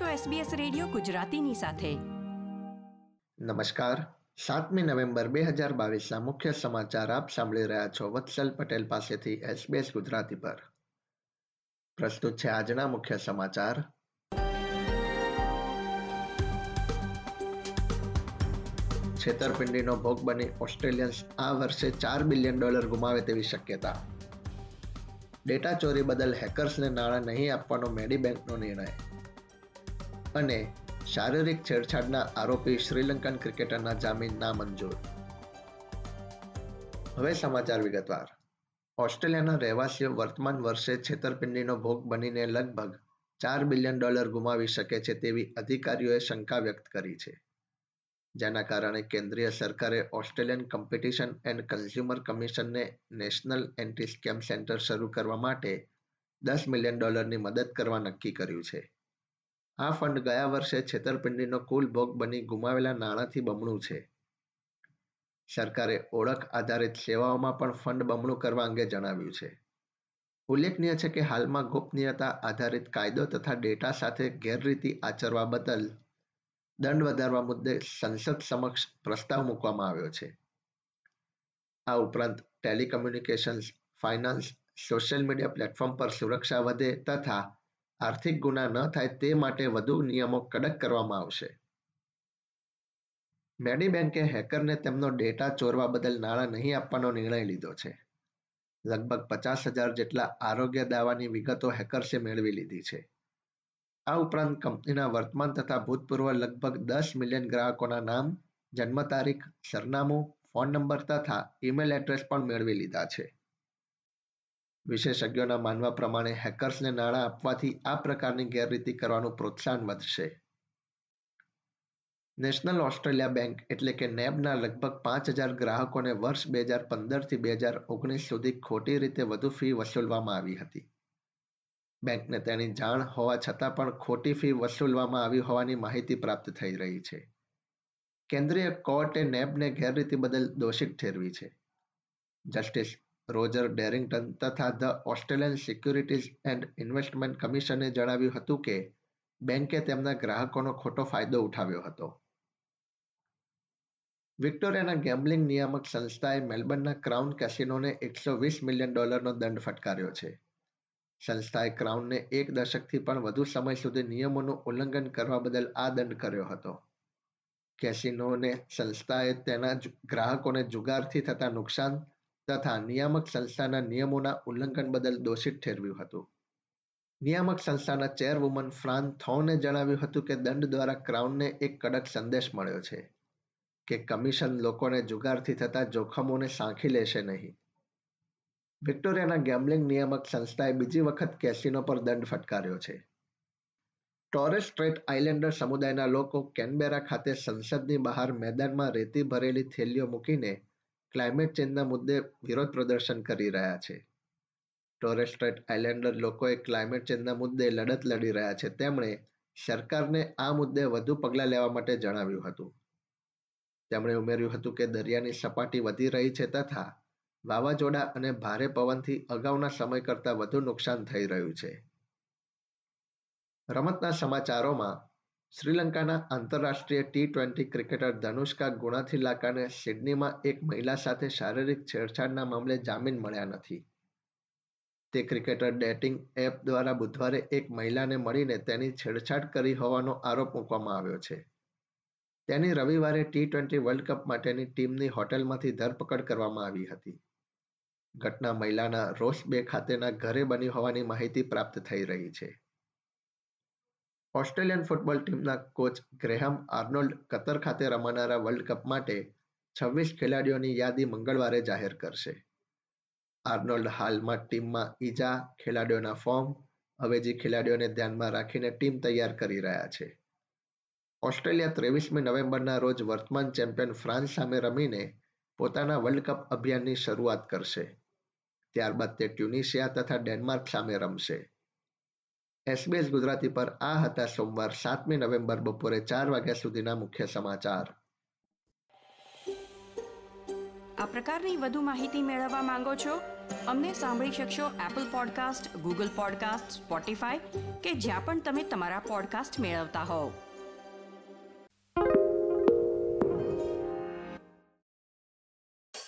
છો SBS radio ગુજરાતીની સાથે. નમસ્કાર. સાતમી નવેમ્બર બે હજાર બાવીસના મુખ્ય સમાચાર આપ સાંભળી રહ્યા છો વત્સલ પટેલ પાસેથી SBS ગુજરાતી પર. પ્રસ્તુત છે આજના મુખ્ય સમાચાર. છેતરપિંડીનો ભોગ બની ઓસ્ટ્રેલિયન્સ આ વર્ષે ચાર બિલિયન ડોલર ગુમાવે તેવી શક્યતા. ડેટા ચોરી બદલ હેકર્સને નાણાં નહીં આપવાનો મેડીબેન્કનો નિર્ણય. અને શારીરિક છેડછાડના આરોપી શ્રીલંકન ક્રિકેટરના જામીન નામંજૂર. હવે સમાચાર વિગતવાર. ઓસ્ટ્રેલિયાના રહેવાસીઓ વર્તમાન વર્ષે છેતરપિંડીનો ભોગ બનીને લગભગ ચાર બિલિયન ડોલર ગુમાવી શકે છે તેવી અધિકારીઓએ શંકા વ્યક્ત કરી છે. જેના કારણે કેન્દ્રીય સરકારે ઓસ્ટ્રેલિયન કોમ્પિટિશન એન્ડ કન્ઝ્યુમર કમિશનને નેશનલ એન્ટી સ્કેમ સેન્ટર શરૂ કરવા માટે દસ મિલિયન ડોલરની મદદ કરવા નક્કી કર્યું છે. આ ફંડ ગયા વર્ષે છેતરપિંડીનો કુલ ભોગ બની ગુમાવેલા નાણાંથી બમણું છે. સરકારે ઓળખ આધારિત સેવાઓમાં પણ ફંડ બમણું કરવા અંગે જણાવ્યું છે. ઉલ્લેખનીય છે કે હાલમાં ગોપનીયતા આધારિત કાયદો તથા ડેટા સાથે ગેરરીતિ આચરવા બદલ દંડ વધારવા મુદ્દે સંસદ સમક્ષ પ્રસ્તાવ મૂકવામાં આવ્યો છે. આ ઉપરાંત telecommunications, finance, social media platform પર સુરક્ષા વધે તથા આર્થિક ગુના ન થાય તે માટે વધુ નિયમો કડક કરવામાં આવશે. મેડીબેન્કે હેકરને તેમનો ડેટા ચોરવા બદલ નાણાં નહીં આપવાનો નિર્ણય લીધો છે. લગભગ પચાસ હજાર જેટલા આરોગ્ય દાવાની વિગતો હેકર્સે મેળવી લીધી છે. આ ઉપરાંત કંપનીના વર્તમાન તથા ભૂતપૂર્વ લગભગ દસ મિલિયન ગ્રાહકોના નામ, જન્મ તારીખ, સરનામું, ફોન નંબર તથા ઈમેલ એડ્રેસ પણ મેળવી લીધા છે. વિશેષજ્ઞોના માનવા પ્રમાણે હેકર્સને નાણાં આપવાથી આ પ્રકારની ગેરરીતિ કરવાનું પ્રોત્સાહન વધશે. નેશનલ ઓસ્ટ્રેલિયા બેંક એટલે કે નેબના લગભગ પાંચ હજાર ગ્રાહકોને વર્ષ બે હજાર પંદરથી બે હજાર ઓગણીસ સુધી ખોટી રીતે વધુ ફી વસૂલવામાં આવી હતી. બેંકને તેની જાણ હોવા છતાં પણ ખોટી ફી વસૂલવામાં આવી હોવાની માહિતી પ્રાપ્ત થઈ રહી છે. કેન્દ્રીય કોર્ટે નેબને ગેરરીતિ બદલ દોષિત ઠેરવી છે. જસ્ટિસ રોજર ડેરિંગ્ટન તથા the Australian securities and investment કમિશને જણાવ્યું હતું કે બેન્કે તેમના ગ્રાહકોનો ખોટો ફાયદો ઉઠાવ્યો હતો. વિક્ટોરિયાના ગેમ્બલિંગ નિયામક સંસ્થાએ મેલબર્નના ક્રાઉન કેસિનોને એકસો વીસ મિલિયન ડોલરનો દંડ ફટકાર્યો છે. સંસ્થાએ ક્રાઉનને એક દશકથી પણ વધુ સમય સુધી નિયમોનું ઉલ્લંઘન કરવા બદલ આ દંડ કર્યો હતો. કેસિનોને સંસ્થાએ તેના ગ્રાહકોને જુગારથી થતા નુકસાન તથા નિયામક સંસ્થાના નિયમોના ઉલ્લંઘન બદલ દોષિત ઠેરવ્યું હતું. નિયામક સંસ્થાના ચેરવુમન ફ્રાન થોને જણાવ્યું હતું કે દંડ દ્વારા ક્રાઉનને એક કડક સંદેશ મળ્યો છે કે કમિશન લોકોને જુગારથી થતા જોખમોને સાંખી લેશે નહીં. વિક્ટોરિયાના ગેમ્બલિંગ નિયામક સંસ્થાએ બીજી વખત કેસિનો પર દંડ ફટકાર્યો છે. ટોરેસ સ્ટ્રેટ આઇલેન્ડર સમુદાયના લોકો કેનબેરા ખાતે સંસદની બહાર મેદાનમાં રેતી ભરેલી થેલીઓ મૂકીને ક્લાઇમેટ ચેન્જના મુદ્દે વિરોધ પ્રદર્શન કરી રહ્યા છે. ટોરેસ્ટ્રેટ આઇલેન્ડર લોકોએ ક્લાઇમેટ ચેન્જના મુદ્દે લડત લડી રહ્યા છે. તેમણે સરકારને આ મુદ્દે વધુ પગલાં લેવા માટે જણાવ્યું હતું. તેમણે ઉમેર્યું હતું કે દરિયાની સપાટી વધી રહી છે તથા વાવાઝોડા અને ભારે પવનથી અગાઉના સમય કરતાં વધુ નુકસાન થઈ રહ્યું છે. રમતના સમાચારોમાં શ્રીલંકાના આંતરરાષ્ટ્રીય ટી ટ્વેન્ટી ક્રિકેટર ધનુષ્કા ગુણાથિલાકાને સિડનીમાં એક મહિલા સાથે શારીરિક છેડછાડના મામલે જામીન મળ્યા નથી. તે ક્રિકેટર ડેટિંગ એપ દ્વારા બુધવારે એક મહિલાને મળીને તેની છેડછાડ કરી હોવાનો આરોપ મૂકવામાં આવ્યો છે. તેની રવિવારે ટી ટ્વેન્ટી વર્લ્ડ કપ માટેની ટીમની હોટેલમાંથી ધરપકડ કરવામાં આવી હતી. ઘટના મહિલાના રોસ બે ખાતેના ઘરે બની હોવાની માહિતી પ્રાપ્ત થઈ રહી છે. ઓસ્ટ્રેલિયન ફૂટબોલ ટીમના કોચ ગ્રેહમ આર્નોલ્ડ કતર ખાતે રમાનારા વર્લ્ડ કપ માટે છવ્વીસ ખેલાડીઓની યાદી મંગળવારે જાહેર કરશે. આર્નોલ્ડ હાલમાં ટીમમાં ઈજા, ખેલાડીઓના ફોર્મ, અવેજી ખેલાડીઓને ધ્યાનમાં રાખીને ટીમ તૈયાર કરી રહ્યા છે. ઓસ્ટ્રેલિયા ત્રેવીસમી નવેમ્બરના રોજ વર્તમાન ચેમ્પિયન ફ્રાન્સ સામે રમીને પોતાના વર્લ્ડ કપ અભિયાનની શરૂઆત કરશે. ત્યારબાદ તે ટ્યુનિશિયા તથા ડેનમાર્ક સામે રમશે. એસબીએસ ગુજરાતી પર આ હતા સોમવાર સાતમી નવેમ્બર બપોરે ચાર વાગ્યા સુધીના મુખ્ય સમાચાર. આ પ્રકારની વધુ માહિતી મેળવવા માંગો છો? અમને સાંભળી શકશો Apple podcast Google podcast Spotify કે જ્યાં પણ તમે તમારા પોડકાસ્ટ મેળવતા હોવ.